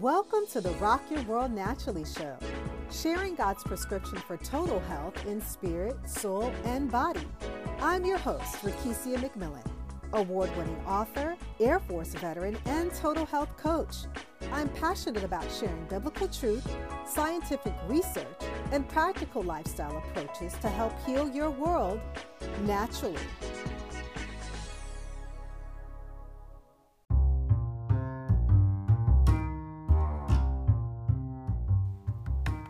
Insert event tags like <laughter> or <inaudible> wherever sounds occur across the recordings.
Welcome to the Rock Your World Naturally show, sharing God's prescription for total health in spirit, soul, and body. I'm your host, Rakesia McMillan, award winning author, Air Force veteran, and total health coach. I'm passionate about sharing biblical truth, scientific research, and practical lifestyle approaches to help heal your world naturally.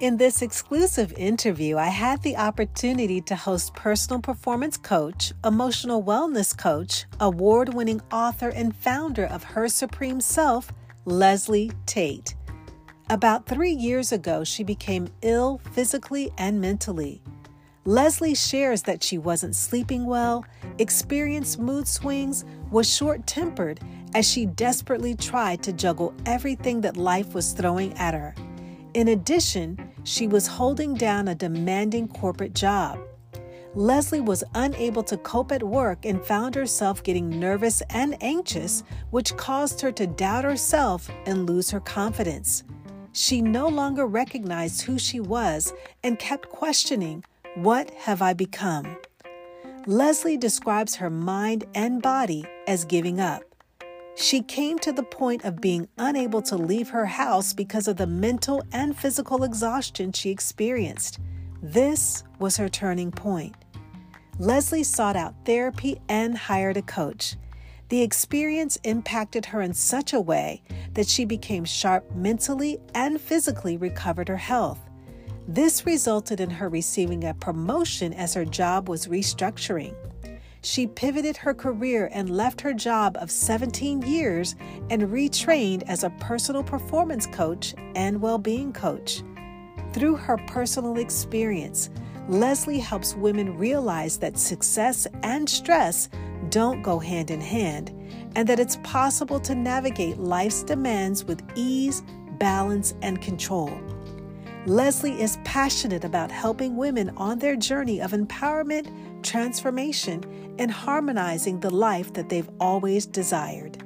In this exclusive interview, I had the opportunity to host personal performance coach, emotional wellness coach, award winning author, and founder of Her Supreme Self, Leslie Tate. About three years ago, she became ill physically and mentally. Leslie shares that she wasn't sleeping well, experienced mood swings, was short tempered as she desperately tried to juggle everything that life was throwing at her. In addition, she was holding down a demanding corporate job. Leslie was unable to cope at work and found herself getting nervous and anxious, which caused her to doubt herself and lose her confidence. She no longer recognized who she was and kept questioning, What have I become? Leslie describes her mind and body as giving up. She came to the point of being unable to leave her house because of the mental and physical exhaustion she experienced. This was her turning point. Leslie sought out therapy and hired a coach. The experience impacted her in such a way that she became sharp mentally and physically recovered her health. This resulted in her receiving a promotion as her job was restructuring she pivoted her career and left her job of 17 years and retrained as a personal performance coach and well being coach. Through her personal experience, Leslie helps women realize that success and stress don't go hand in hand and that it's possible to navigate life's demands with ease, balance, and control. Leslie is passionate about helping women on their journey of empowerment, transformation, and harmonizing the life that they've always desired.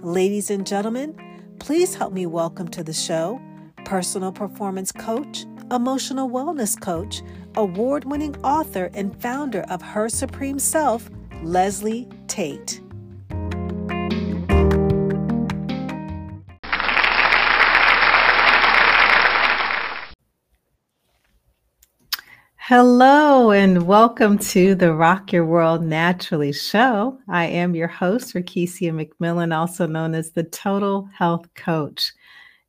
Ladies and gentlemen, please help me welcome to the show personal performance coach, emotional wellness coach, award winning author, and founder of Her Supreme Self, Leslie Tate. Hello, and welcome to the Rock Your World Naturally show. I am your host, Rakesia McMillan, also known as the Total Health Coach.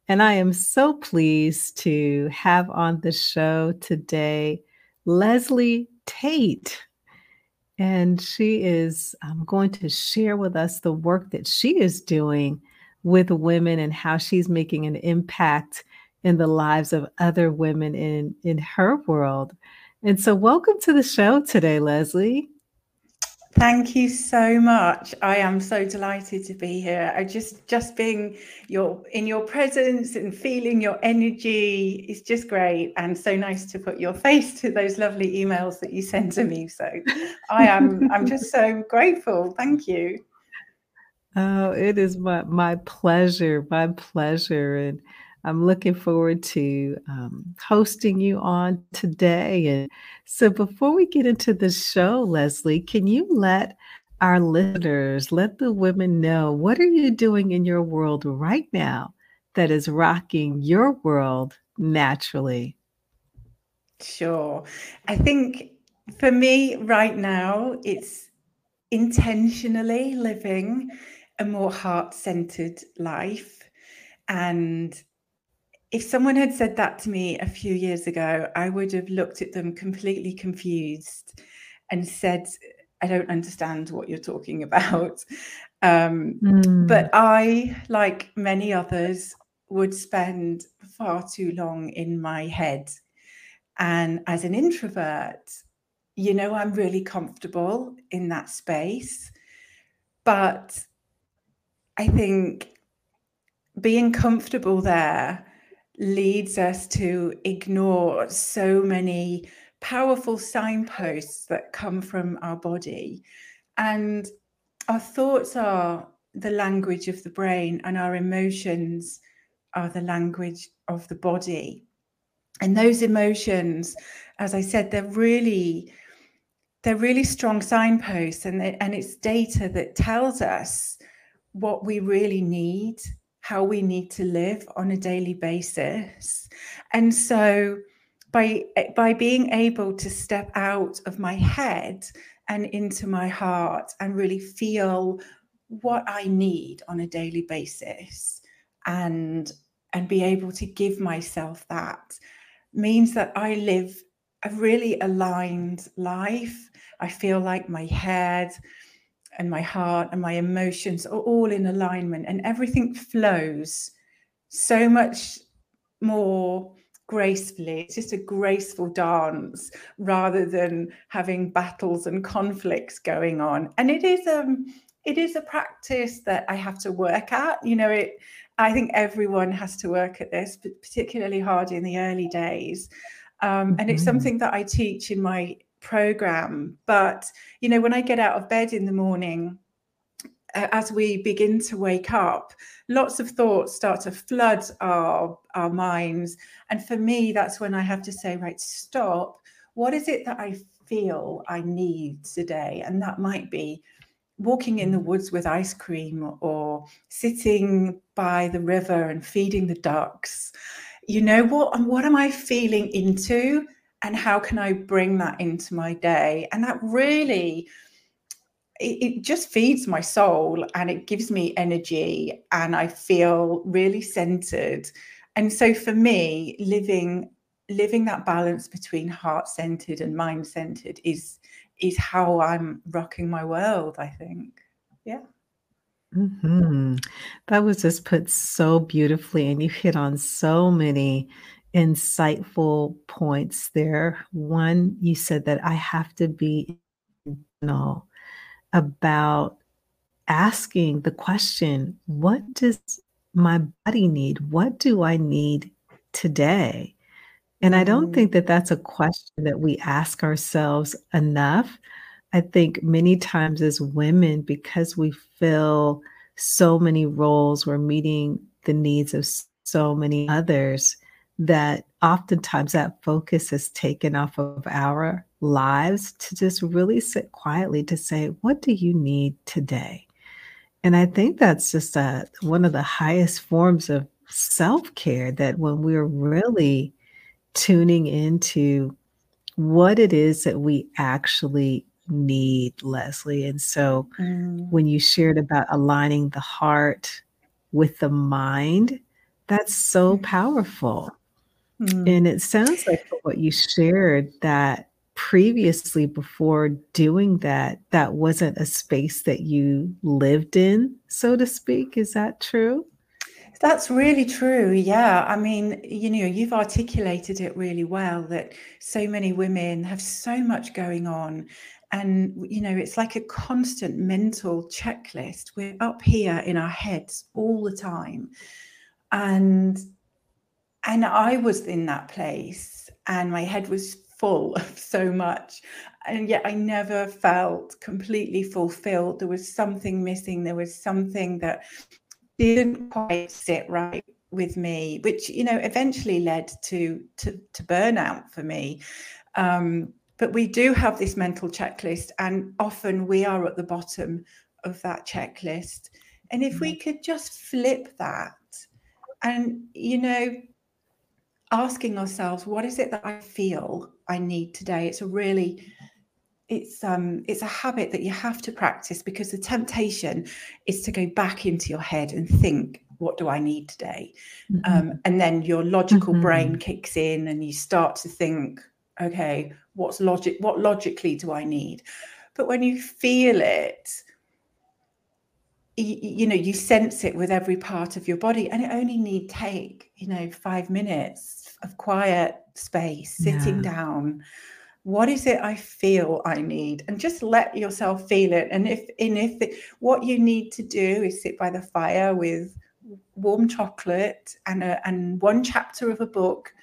And I am so pleased to have on the show today Leslie Tate. And she is going to share with us the work that she is doing with women and how she's making an impact in the lives of other women in, in her world. And so, welcome to the show today, Leslie. Thank you so much. I am so delighted to be here. I just just being your in your presence and feeling your energy is just great and so nice to put your face to those lovely emails that you send to me. So I am I'm just so grateful. Thank you. Oh, it is my my pleasure, my pleasure. And I'm looking forward to um, hosting you on today. And so, before we get into the show, Leslie, can you let our listeners, let the women know what are you doing in your world right now that is rocking your world naturally? Sure. I think for me right now, it's intentionally living a more heart centered life and if someone had said that to me a few years ago, I would have looked at them completely confused and said, I don't understand what you're talking <laughs> about. Um, mm. But I, like many others, would spend far too long in my head. And as an introvert, you know, I'm really comfortable in that space. But I think being comfortable there leads us to ignore so many powerful signposts that come from our body. And our thoughts are the language of the brain, and our emotions are the language of the body. And those emotions, as I said, they're really they're really strong signposts and, they, and it's data that tells us what we really need how we need to live on a daily basis. And so by by being able to step out of my head and into my heart and really feel what i need on a daily basis and and be able to give myself that means that i live a really aligned life. I feel like my head and my heart and my emotions are all in alignment and everything flows so much more gracefully. It's just a graceful dance rather than having battles and conflicts going on. And it is um it is a practice that I have to work at. You know, it I think everyone has to work at this, but particularly hard in the early days. Um, and it's mm-hmm. something that I teach in my program. But, you know, when I get out of bed in the morning, as we begin to wake up, lots of thoughts start to flood our, our minds. And for me, that's when I have to say, right, stop. What is it that I feel I need today? And that might be walking in the woods with ice cream or sitting by the river and feeding the ducks. You know what? What am I feeling into? And how can I bring that into my day? And that really, it, just feeds my soul and it gives me energy and I feel really centered. And so for me, living living that balance between heart centered and mind centered is is how I'm rocking my world. I think, yeah. Mm-hmm. That was just put so beautifully, and you hit on so many insightful points there. One, you said that I have to be intentional about asking the question what does my body need? What do I need today? And I don't mm-hmm. think that that's a question that we ask ourselves enough. I think many times as women, because we fill so many roles, we're meeting the needs of so many others that oftentimes that focus is taken off of our lives to just really sit quietly to say, what do you need today? And I think that's just a, one of the highest forms of self care that when we're really tuning into what it is that we actually need, Leslie. And so mm. when you shared about aligning the heart with the mind, that's so mm. powerful Mm. And it sounds like what you shared that previously before doing that, that wasn't a space that you lived in, so to speak. Is that true? That's really true. Yeah. I mean, you know, you've articulated it really well that so many women have so much going on. And, you know, it's like a constant mental checklist. We're up here in our heads all the time. And and I was in that place and my head was full <laughs> of so much. And yet I never felt completely fulfilled. There was something missing. There was something that didn't quite sit right with me, which, you know, eventually led to to, to burnout for me. Um, but we do have this mental checklist, and often we are at the bottom of that checklist. And if we mm. could just flip that and, you know, asking ourselves what is it that i feel i need today it's a really it's um it's a habit that you have to practice because the temptation is to go back into your head and think what do i need today mm-hmm. um, and then your logical mm-hmm. brain kicks in and you start to think okay what's logic what logically do i need but when you feel it you, you know you sense it with every part of your body and it only need take you know five minutes of quiet space sitting yeah. down. What is it i feel i need? And just let yourself feel it. And if and if the, what you need to do is sit by the fire with warm chocolate and a, and one chapter of a book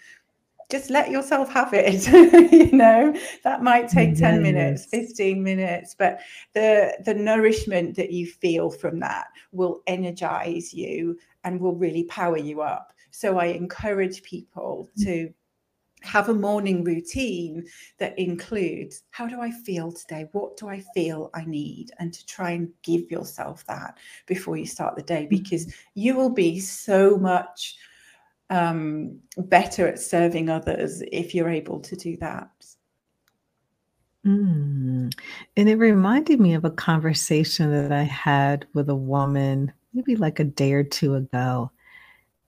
just let yourself have it <laughs> you know that might take 10 minutes 15 minutes but the the nourishment that you feel from that will energize you and will really power you up So I encourage people mm. to have a morning routine that includes how do I feel today? What do I feel I need? And to try and give yourself that before you start the day, because mm-hmm. you will be so much um, better at serving others if you're able to do that. Mm. And it reminded me of a conversation that I had with a woman maybe like a day or two ago.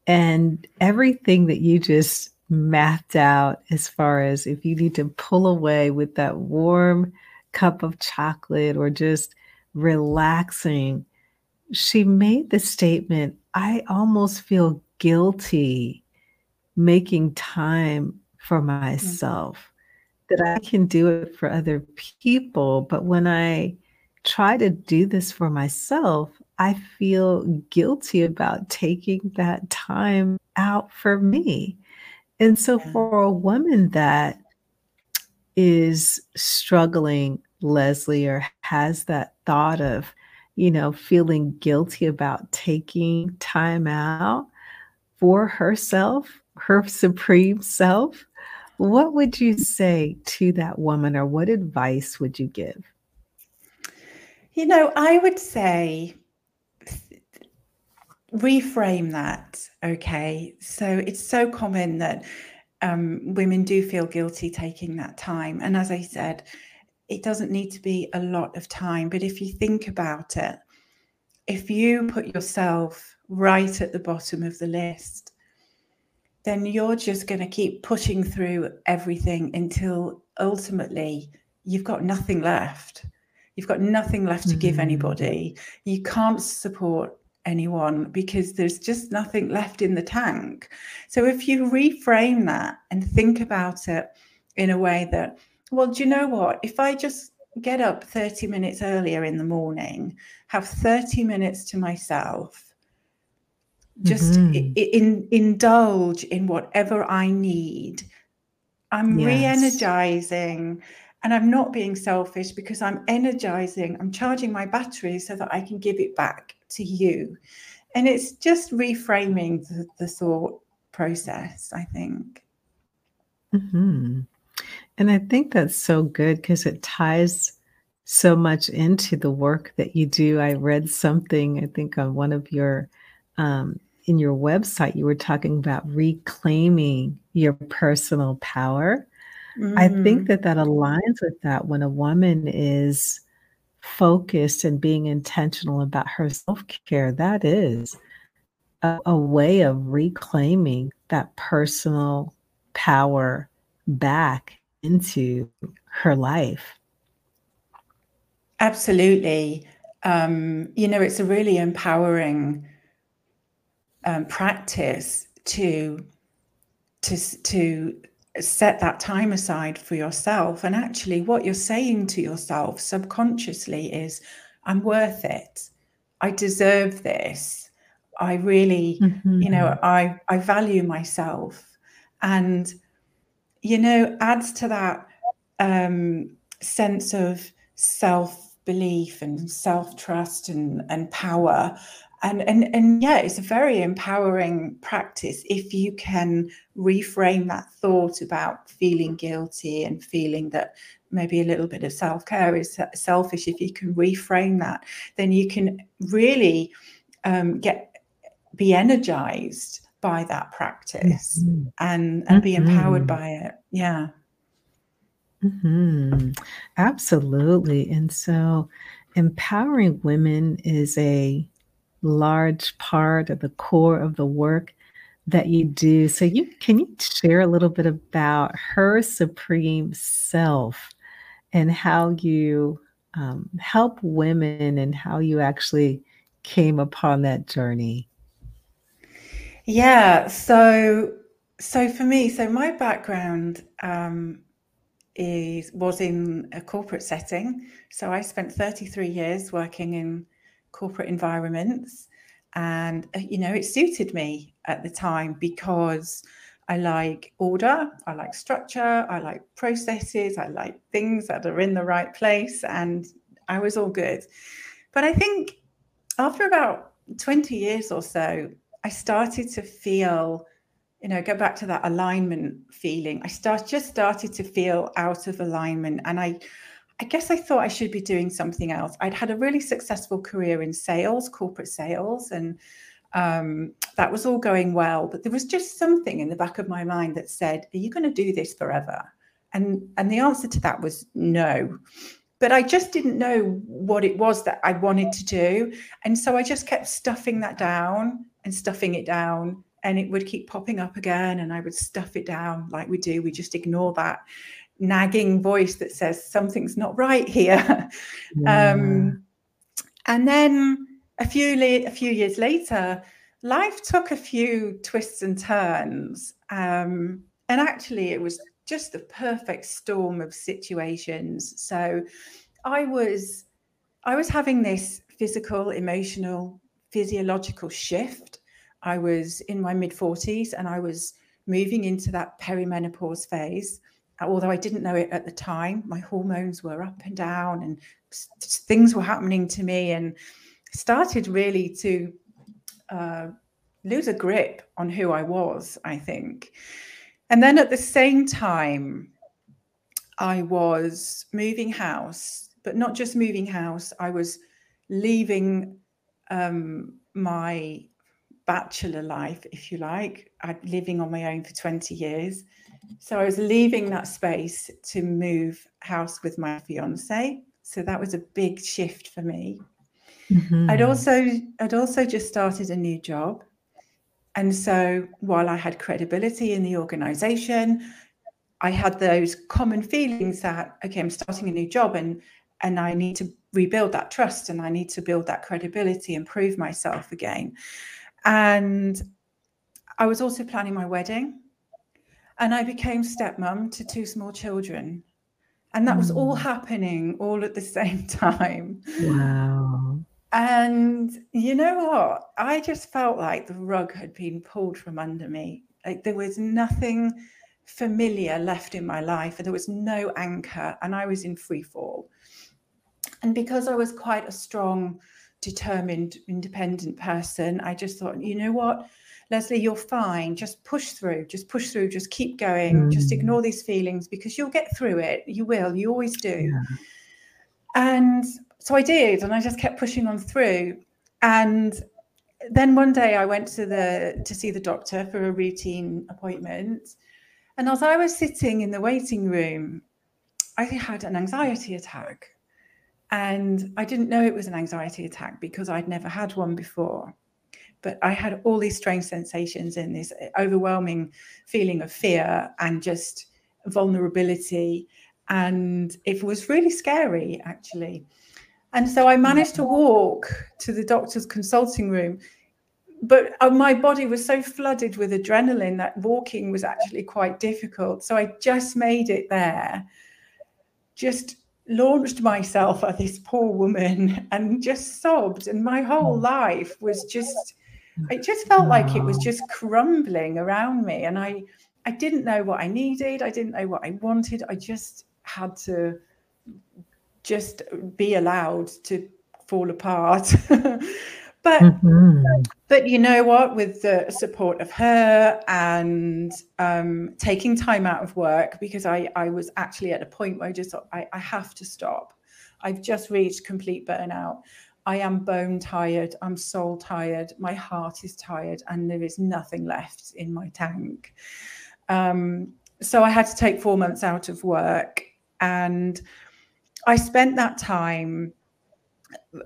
And everything that you just mapped out as far as if you need to pull away with that warm cup of chocolate or just relaxing, she made the statement I almost feel guilty making time for mm-hmm. myself, mm-hmm. that I can do it for other people. But when I try to do this for myself, I feel guilty about taking that time out for me. And so, for a woman that is struggling, Leslie, or has that thought of, you know, feeling guilty about taking time out for herself, her supreme self, what would you say to that woman, or what advice would you give? You know, I would say reframe that okay? So it's so common that um, women do feel guilty taking that time. And as i said it doesn't need to be a lot of time. But if you think about it if you put yourself right at the bottom of the list then you're just going to keep pushing through everything until ultimately you've got nothing left you've got nothing left to mm-hmm. give anybody you can't support anyone because there's just nothing left in the tank. So if you reframe that and think about it in a way that, well, do you know what? If I just get up 30 minutes earlier in the morning, have 30 minutes to myself, just mm-hmm. in, indulge in whatever I need. I'm yes. re-energizing and I'm not being selfish because I'm energizing, I'm charging my battery so that I can give it back to you. And it's just reframing the, the thought process, I think. Mm-hmm. And I think that's so good because it ties so much into the work that you do. I read something, I think, on one of your, um, in your website, you were talking about reclaiming your personal power. Mm-hmm. I think mm. that that aligns with that when a woman is focused and being intentional about her self care, that is a, a, way of reclaiming that personal power back into her life. Absolutely. Um, you know, it's a really empowering um, practice to to to set that time aside for yourself. And actually, what you're saying to yourself subconsciously is, I'm worth it. I deserve this. I really, mm-hmm. you know, I, I value myself. And, you know, adds to that um, sense of self belief and self trust and, and power and and and yeah it's a very empowering practice if you can reframe that thought about feeling guilty and feeling that maybe a little bit of self-care is selfish if you can reframe that then you can really um, get be energized by that practice mm-hmm. and and be empowered mm-hmm. by it yeah mm-hmm. absolutely and so empowering women is a large part of the core of the work that you do. So you can you share a little bit about her supreme self and how you um, help women and how you actually came upon that journey? Yeah, so so for me, so my background um, is was in a corporate setting. So I spent 33 years working in corporate environments. And, uh, you know, it suited me at the time because I like order, I like structure, I like processes, I like things that are in the right place. And I was all good. But I think after about 20 years or so, I started to feel you know, go back to that alignment feeling. I start just started to feel out of alignment, and I, I guess I thought I should be doing something else. I'd had a really successful career in sales, corporate sales, and um, that was all going well. But there was just something in the back of my mind that said, "Are you going to do this forever?" And and the answer to that was no. But I just didn't know what it was that I wanted to do, and so I just kept stuffing that down and stuffing it down and it would keep popping up again and i would stuff it down like we do we just ignore that nagging voice that says something's not right here <laughs> yeah. um, and then a few a few years later life took a few twists and turns um, and actually it was just the perfect storm of situations so i was i was having this physical emotional physiological shift I was in my mid 40s and I was moving into that perimenopause phase. Although I didn't know it at the time, my hormones were up and down and things were happening to me and started really to uh, lose a grip on who I was, I think. And then at the same time, I was moving house, but not just moving house, I was leaving um, my bachelor life, if you like. I'd living on my own for 20 years. So I was leaving that space to move house with my fiance. So that was a big shift for me. Mm-hmm. I'd also I'd also just started a new job. And so while I had credibility in the organization, I had those common feelings that okay, I'm starting a new job and and I need to rebuild that trust and I need to build that credibility and prove myself again. And I was also planning my wedding. And I became stepmom to two small children. And that was all mm. happening all at the same <laughs> time. Wow. And you know what? I just felt like the rug had been pulled from under me. Like there was nothing familiar left in my life, and there was no anchor, and I was in free fall. And because I was quite a strong determined, independent person, I just thought, you know what, Leslie, you're fine. Just push through, just push through, just keep going, mm. just ignore these feelings because you'll get through it. You will, you always do. Yeah. And so I did, and I just kept pushing on through. And then one day I went to the to see the doctor for a routine appointment. And as I was sitting in the waiting room, I had an anxiety attack. And I didn't know it was an anxiety attack because I'd never had one before. But I had all these strange sensations and this overwhelming feeling of fear and just vulnerability. And it was really scary, actually. And so I managed to walk to the doctor's consulting room. But uh, my body was so flooded with adrenaline that walking was actually quite difficult. So I just made it there, just launched myself at this poor woman and just sobbed and my whole mm. life was just it just felt like it was just crumbling around me and i i didn't know what i needed i didn't know what i wanted i just had to just be allowed to fall apart <laughs> But mm-hmm. but you know what? With the support of her and um, taking time out of work, because I I was actually at a point where I just thought I, I have to stop. I've just reached complete burnout. I am bone tired. I'm soul tired. My heart is tired, and there is nothing left in my tank. Um, so I had to take four months out of work, and I spent that time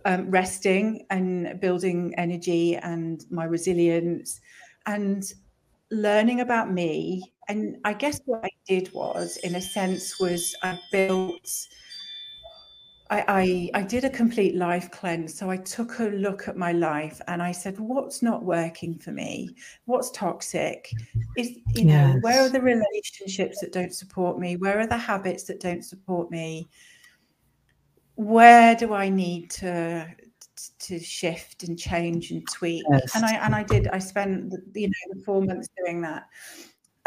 um, resting and building energy and my resilience and learning about me. And I guess what I did was, in a sense, was I built. I, I, I did a complete life cleanse. So I took a look at my life and I said, what's not working for me? What's toxic? Is you know, where are the relationships that don't support me? Where are the habits that don't support me? where do I need to to shift and change and tweak? Yes. And I and I did. I spent you know the four months doing that.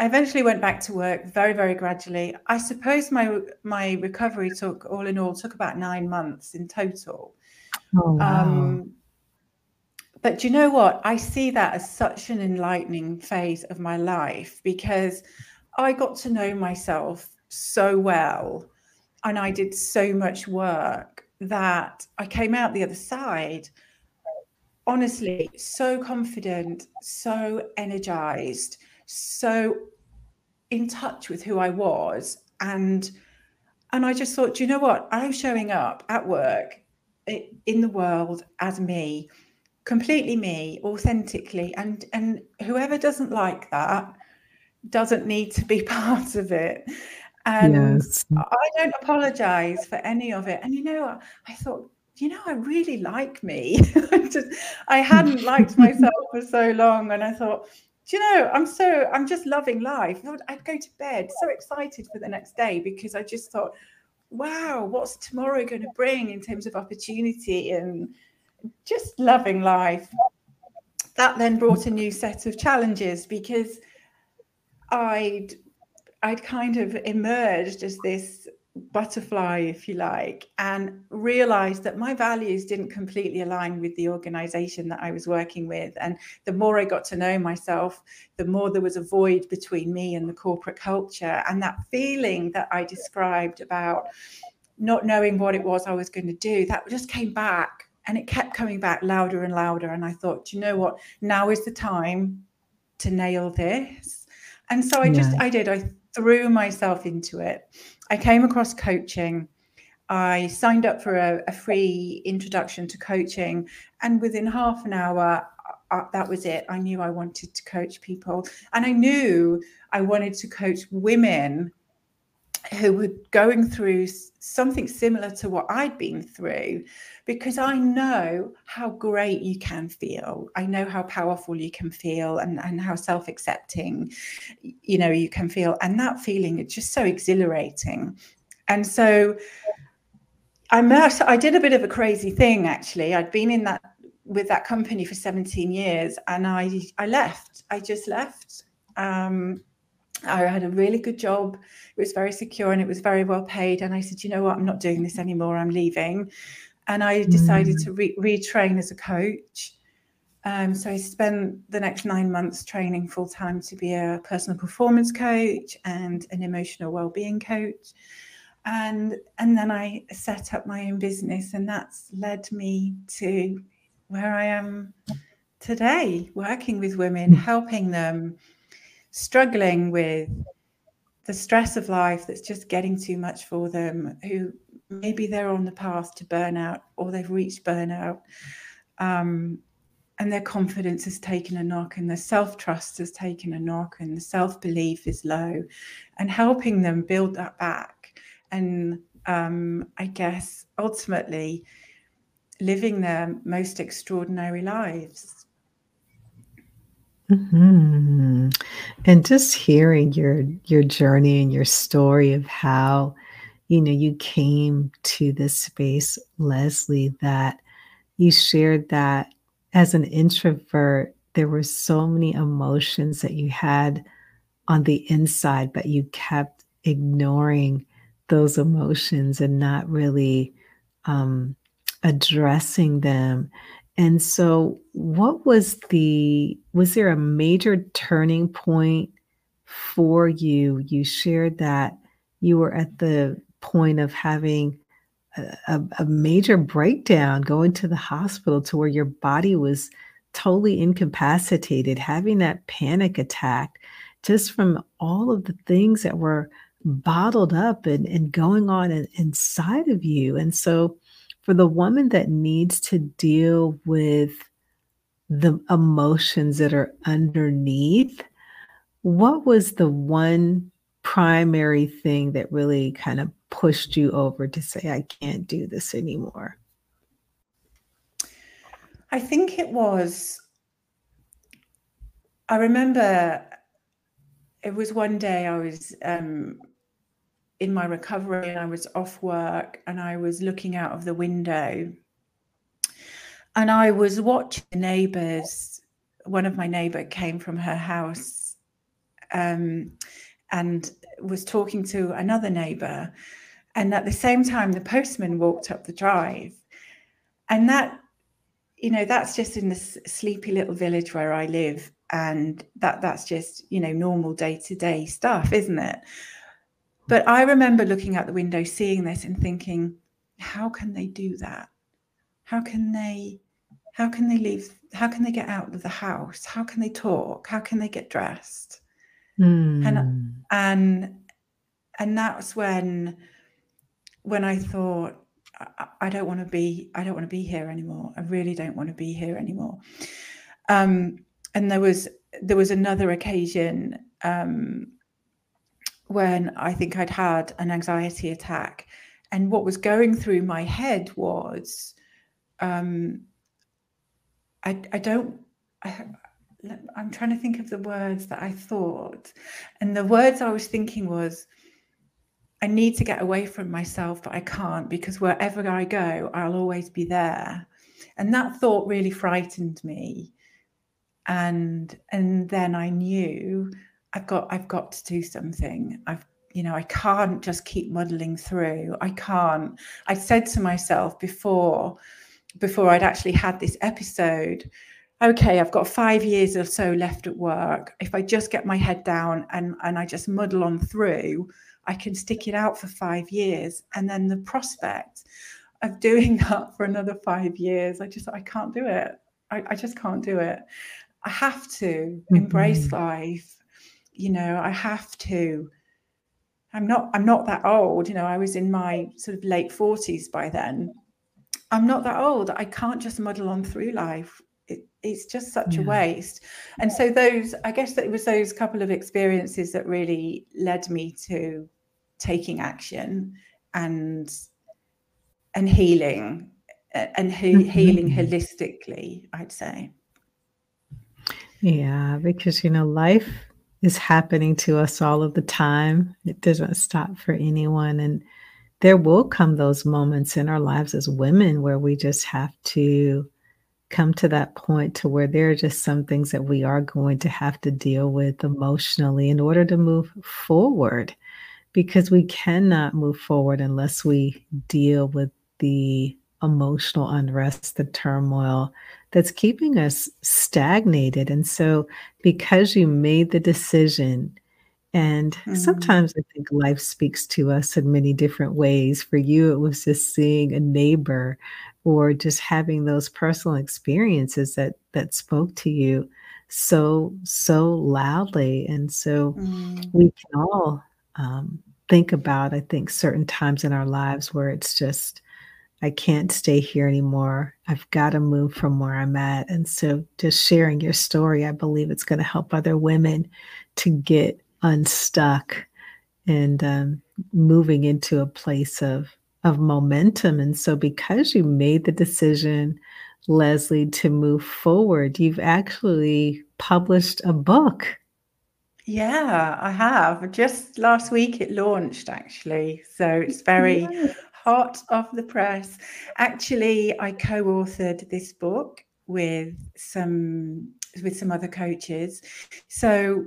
I eventually went back to work very very gradually. I suppose my my recovery took all in all took about nine months in total. Oh, wow. um, but you know what? I see that as such an enlightening phase of my life because I got to know myself so well and I did so much work that I came out the other side honestly so confident, so energized, so in touch with who I was and and I just thought, you know what? I'm showing up at work in the world as me, completely me, authentically, and and whoever doesn't like that doesn't need to be <laughs> part of it. And yes. I don't apologize for any of it. And you know, I thought, you know, I really like me. <laughs> I, just, I hadn't liked <laughs> myself for so long, and I thought, do you know, I'm so I'm just loving life. I'd go to bed so excited for the next day because I just thought, wow, what's tomorrow going to bring in terms of opportunity and just loving life. That then brought a new set of challenges because I'd I'd kind of emerged as this butterfly, if you like, and realized that my values didn't completely align with the organization that I was working with. And the more I got to know myself, the more there was a void between me and the corporate culture. And that feeling that I described about not knowing what it was I was going to do, that just came back and it kept coming back louder and louder. And I thought, you know what? Now is the time to nail this. And so I just, yeah. I did, I threw myself into it I came across coaching. I signed up for a, a free introduction to coaching, and within half an hour, uh, uh, that was it. I knew I wanted to coach people, and I knew I wanted to coach women who were going through something similar to what I'd been through because I know how great you can feel. I know how powerful you can feel and, and how self-accepting you know you can feel. And that feeling is just so exhilarating. And so I met, I did a bit of a crazy thing actually. I'd been in that with that company for 17 years and I I left. I just left. Um, I had a really good job. It was very secure and it was very well paid. And I said, you know what, I'm not doing this anymore. I'm leaving. And I decided mm. to re- retrain as a coach. Um, so I spent the next nine months training full time to be a personal performance coach and an emotional well-being coach. And and then I set up my own business, and that's led me to where I am today, working with women, helping them struggling with the stress of life that's just getting too much for them, who maybe they're on the path to burnout or they've reached burnout. Um, and their confidence has taken a knock and their self-trust has taken a knock and the self-belief is low and helping them build that back and um, i guess ultimately living their most extraordinary lives Mm-hmm. And just hearing your your journey and your story of how you know you came to this space, Leslie, that you shared that as an introvert, there were so many emotions that you had on the inside, but you kept ignoring those emotions and not really um, addressing them. And so, what was the, was there a major turning point for you? You shared that you were at the point of having a, a, major breakdown, going to the hospital to where your body was totally incapacitated, having that panic attack just from all of the things that were bottled up and, and going on in, inside of you. And so, for the woman that needs to deal with the emotions that are underneath, what was the one primary thing that really kind of pushed you over to say, I can't do this anymore? I think it was, I remember it was one day I was um, in my recovery and I was off work and I was looking out of the window and I was watching neighbors. One of my neighbor came from her house um, and was talking to another neighbor. And at the same time, the postman walked up the drive. And that you know that's just in this sleepy little village where I live, and that that's just you know normal day to day stuff, isn't it? But I remember looking out the window, seeing this, and thinking, how can they do that? How can they? How can they leave? How can they get out of the house? How can they talk? How can they get dressed? Mm. And hmm. and and that's when when I thought I, I don't want to be I don't want to be here anymore. I really don't want to be here anymore. Um, and there was there was another occasion um, when I think I'd had an anxiety attack, and what was going through my head was, um, I I don't. I, I'm trying to think of the words that I thought, and the words I was thinking was, I need to get away from myself, but I can't because wherever I go, I'll always be there. And that thought really frightened me. And and then I knew I've got I've got to do something. I've you know, I can't just keep muddling through. I can't. I said to myself before before I'd actually had this episode, okay, I've got five years or so left at work. If I just get my head down and, and I just muddle on through, I can stick it out for five years. And then the prospect of doing <laughs> that for another five years, I just, I can't do it. I, I just can't do it. I have to mm-hmm. embrace life. You know, I have to. I'm not, I'm not that old. You know, I was in my sort of late 40s by then. I'm not that old. I can't just muddle on through life. It, it's just such yeah. a waste. And so those, I guess that it was those couple of experiences that really led me to taking action and and healing and he, mm-hmm. healing holistically i'd say yeah because you know life is happening to us all of the time. It doesn't stop for anyone. And there will come those moments in our lives as women where we just have to come to that point to where there are just some things that we are going to have to deal with emotionally in order to move forward. Because we cannot move forward unless we deal with the emotional unrest, the turmoil that's keeping us stagnated. And so, because you made the decision, and mm-hmm. sometimes I think life speaks to us in many different ways. For you, it was just seeing a neighbor or just having those personal experiences that that spoke to you so so loudly and so mm. we can all um, think about, I think, certain times in our lives where it's just, I can't stay here anymore. I've got to move from where I'm at. And so, just sharing your story, I believe it's going to help other women to get unstuck and um, moving into a place of of momentum. And so, because you made the decision, Leslie, to move forward, you've actually published a book. Yeah, I have. Just last week it launched actually. So it's very hot off the press. Actually, I co-authored this book with some with some other coaches. So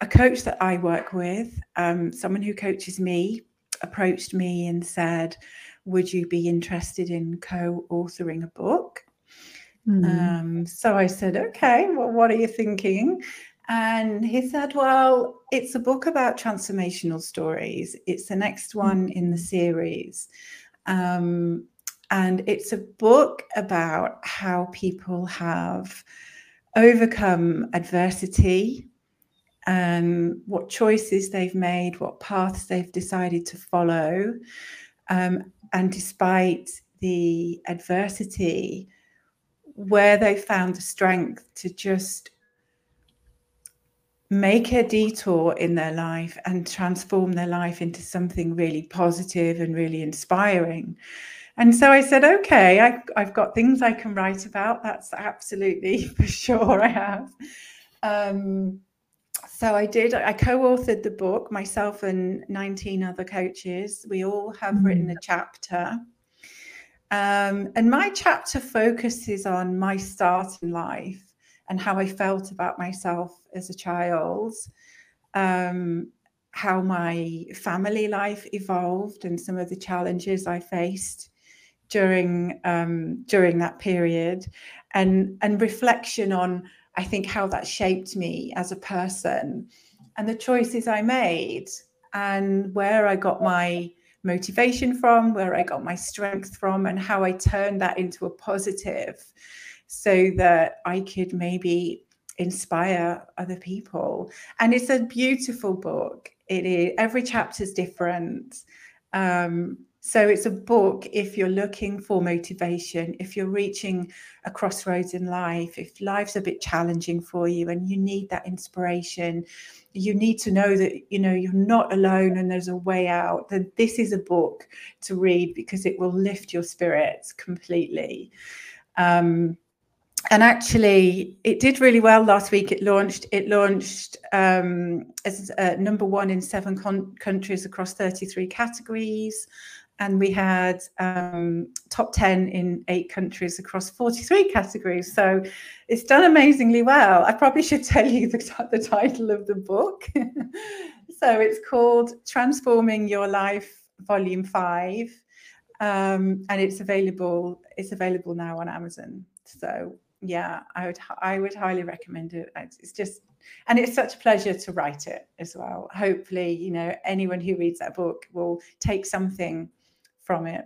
a coach that I work with, um, someone who coaches me, approached me and said, "Would you be interested in co-authoring a book?" Mm. Um, so I said, "Okay. Well, what are you thinking?" And he said, Well, it's a book about transformational stories. It's the next hmm. one in the series. Um, and it's a book about how people have overcome adversity, um, what choices they've made, what paths they've decided to follow. Um, and despite the adversity, where they found the strength to just make a detour in their life and transform their life into something really positive and really inspiring. And so I said, okay, I, have got things I can write about. That's absolutely <laughs> for sure I have. Um, so I did, I co authored the book, myself and 19 other coaches. We all have mm-hmm. written a chapter. Um, and my chapter focuses on my start in life and how I felt about myself as a child, um, how my family life evolved, and some of the challenges I faced during um, during that period, and and reflection on I think how that shaped me as a person and the choices I made and where I got my motivation from, where I got my strength from, and how I turned that into a positive so that I could maybe inspire other people. And it's a beautiful book. It is every chapter is different. Um, so it's a book if you're looking for motivation, if you're reaching a crossroads in life, if life's a bit challenging for you and you need that inspiration, you need to know that you know you're not alone and there's a way out, then this is a book to read because it will lift your spirits completely. Um, and actually it did really well last week it launched it launched um, as uh, number one in seven con- countries across 33 categories and we had um, top 10 in eight countries across 43 categories. So it's done amazingly well. I probably should <laughs> tell you the, the title of the book. <laughs> so it's called Transforming Your Life, Volume 5. Um, and it's available, it's available now on Amazon. So yeah, I would I would highly recommend it. It's just and it's such a pleasure to write it as well. Hopefully, you know, anyone who reads that book will take something from it.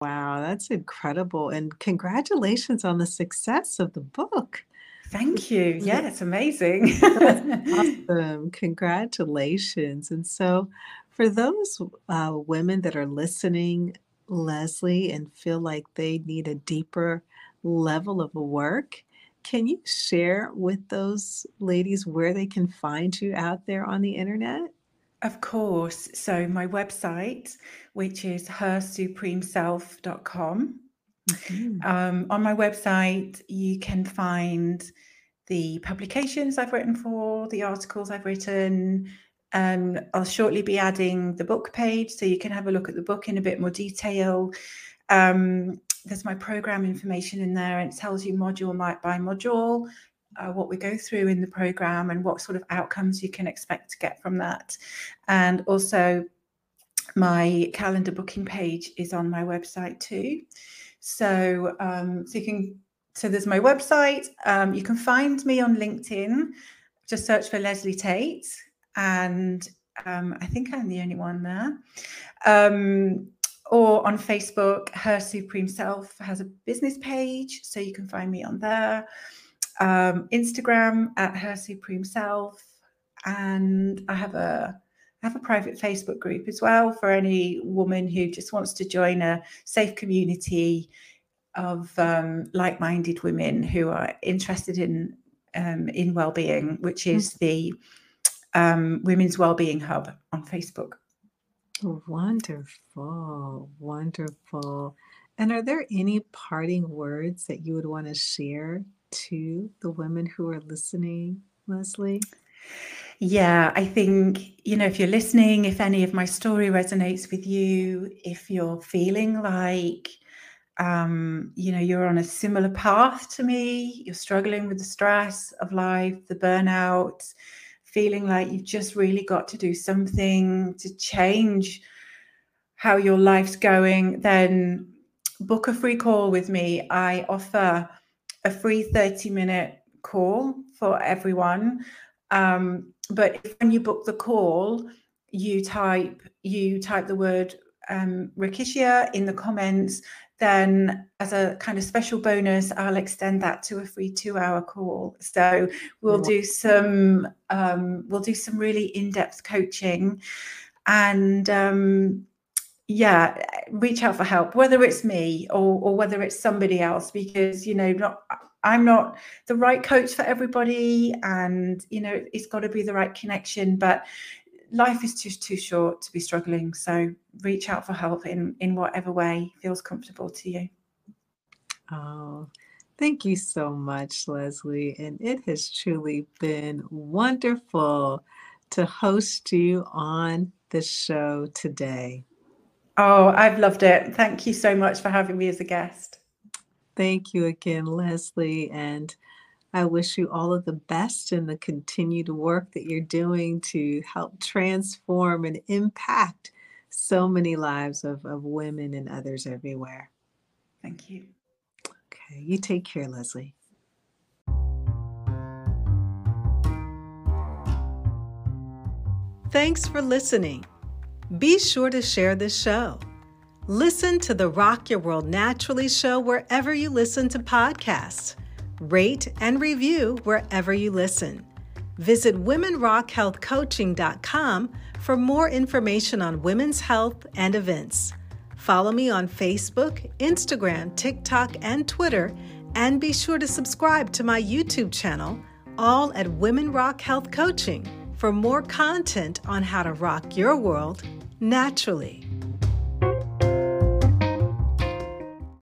Wow, that's incredible. And congratulations on the success of the book. Thank you. Yeah, it's amazing. <laughs> <laughs> awesome. Congratulations. And so, for those uh, women that are listening, Leslie, and feel like they need a deeper level of work, can you share with those ladies where they can find you out there on the internet? Of course. So, my website, which is hersupremeself.com. Mm-hmm. Um, on my website, you can find the publications I've written for, the articles I've written. Um, I'll shortly be adding the book page so you can have a look at the book in a bit more detail. Um, there's my program information in there and it tells you module by module uh, what we go through in the program and what sort of outcomes you can expect to get from that. And also my calendar booking page is on my website too. So um, so you can so there's my website. Um, you can find me on linkedin. Just search for leslie tate and um, i think i'm the only one there um, or on Facebook, Her Supreme Self has a business page, so you can find me on there. Um, Instagram at Her Supreme Self, and I have a I have a private Facebook group as well for any woman who just wants to join a safe community of um, like-minded women who are interested in um, in well-being, which is mm-hmm. the um, Women's Wellbeing Hub on Facebook. Wonderful, wonderful. And are there any parting words that you would want to share to the women who are listening, Leslie? Yeah, I think, you know, if you're listening, if any of my story resonates with you, if you're feeling like, um, you know, you're on a similar path to me, you're struggling with the stress of life, the burnout, feeling like you've just really got to do something to change how your life's going, then book a free call with me. I offer a free 30 minute call for everyone. Um, but if, when you book the call, you type you type the word um, Rikishia in the comments, then as a kind of special bonus, I'll extend that to a free two-hour call. So we'll do some um, we'll do some really in-depth coaching, and um, yeah, reach out for help, whether it's me or or whether it's somebody else, because you know not. I'm not the right coach for everybody, and you know it's got to be the right connection. But life is just too short to be struggling. So reach out for help in in whatever way feels comfortable to you. Oh, thank you so much, Leslie. And it has truly been wonderful to host you on the show today. Oh, I've loved it. Thank you so much for having me as a guest. Thank you again, Leslie. And I wish you all of the best in the continued work that you're doing to help transform and impact so many lives of, of women and others everywhere. Thank you. Okay, you take care, Leslie. Thanks for listening. Be sure to share this show. Listen to the Rock Your World Naturally show wherever you listen to podcasts. Rate and review wherever you listen. Visit WomenRockHealthCoaching.com for more information on women's health and events. Follow me on Facebook, Instagram, TikTok, and Twitter, and be sure to subscribe to my YouTube channel, all at Women Rock Health Coaching for more content on how to rock your world naturally.